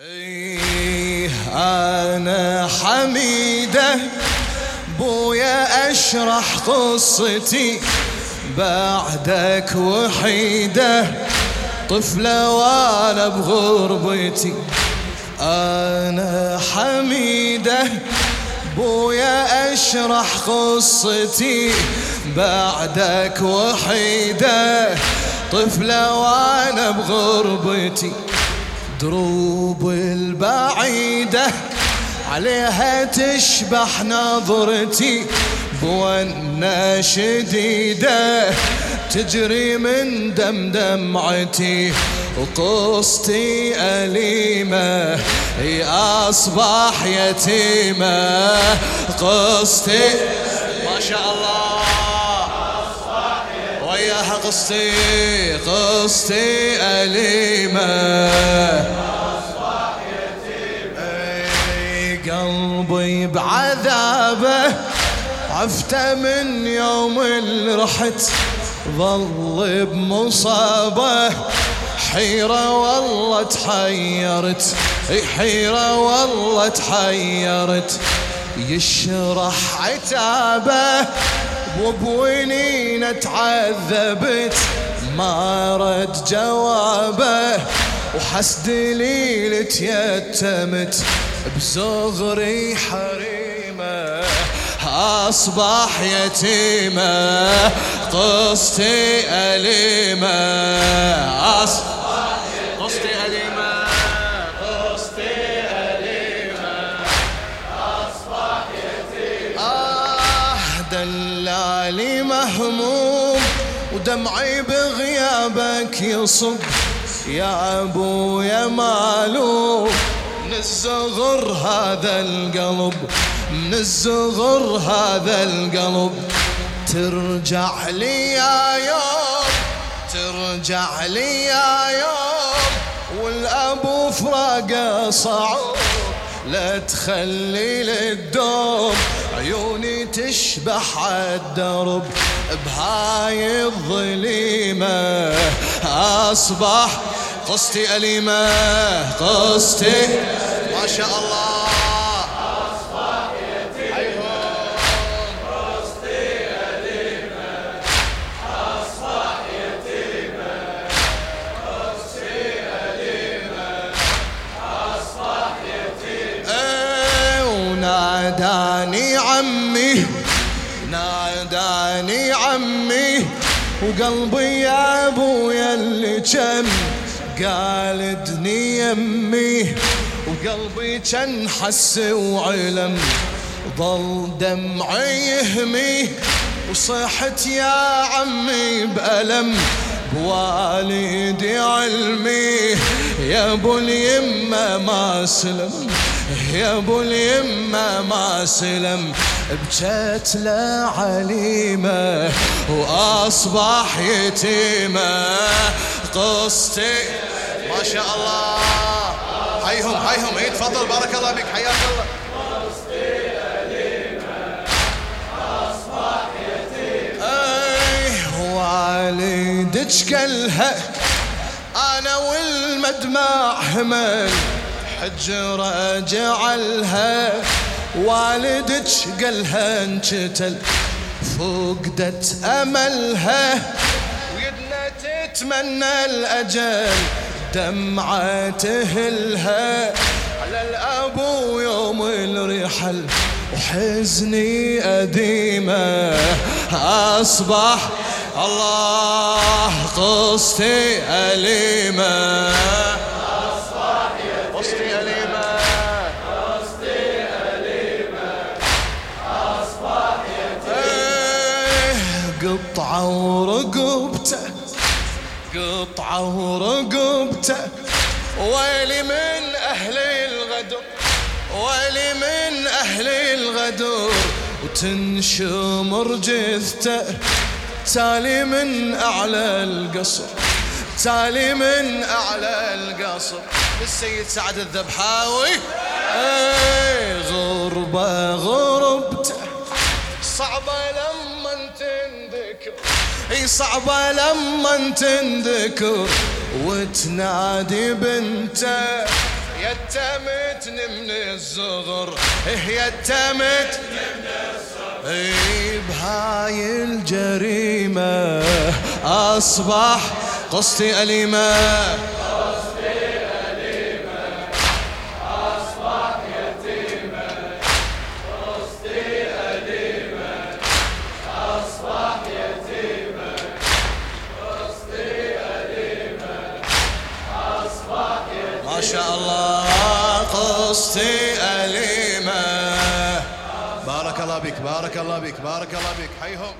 إيه أنا حميدة بويا أشرح قصتي. بعدك وحيدة طفلة وأنا بغربتي. أنا حميدة بويا أشرح قصتي. بعدك وحيدة طفلة وأنا بغربتي. دروب البعيدة عليها تشبح نظرتي بونا شديدة. تجري من دم دمعتي وقصتي أليمة هي أصبح يتيمة. قصتي ما شاء الله. قصتي قصتي أليمة. أي قلبي بعذابه عفته من يوم اللي رحت. ظل بمصابه حيرة والله تحيرت. حيرة والله تحيرت. يشرح عتابه وبوينين تعذبت ما رد جوابه وحس دليل تيتمت بصغري حريمه أصبح يتيمة قصتي أليمة أصبح دلالي مهموم ودمعي بغيابك يصب. يا أبو يا مالوم من الصغر هذا القلب من الصغر هذا القلب. ترجع لي يا يوم ترجع لي يا يوم. والأبو فراقة صعب لا تخلي عيوني تشبح عالدرب بهاي الظليمة. أصبح قصتي أليمة قصتي ما شاء الله. ناداني عمي وقلبي يا أبويا اللي كان قالدني يمي. وقلبي كان حس وعلم ظل دمعي يهمي. وصحت يا عمي بألم بوالدي علمي. يا أبو اليمة ما سلم. يا أبو اليمة ما سلم بجت له عليمه وأصبح يتيمة. قصتي ما شاء الله. حيهم حيهم اي تفضل. بارك الله بك حياك الله. والدك كلها أنا والمدمع همل حجرة جعلها والدك قالها انشتل فقدت أملها. ويدنا تتمنى الأجل دمعة تهلها. على الابو يوم الرحل وحزني أديمة. أصبح الله قصتي أليمة. قطعة ورقبته قطعة ورقبته. ويلي من أهل الغدر ويلي من أهل الغدر. وتنشمر جثته تالي من أعلى القصر تالي من أعلى القصر. السيد سعد الذبحاوي غربة غربته. صعبة تنذكر صعبة لما تنذكر وتنادي بنته. يتمتني من الصغر إيه بهاي الجريمة أصبح قصتي أليمة. بارك الله بك بارك الله بك بارك الله بك. حيهم.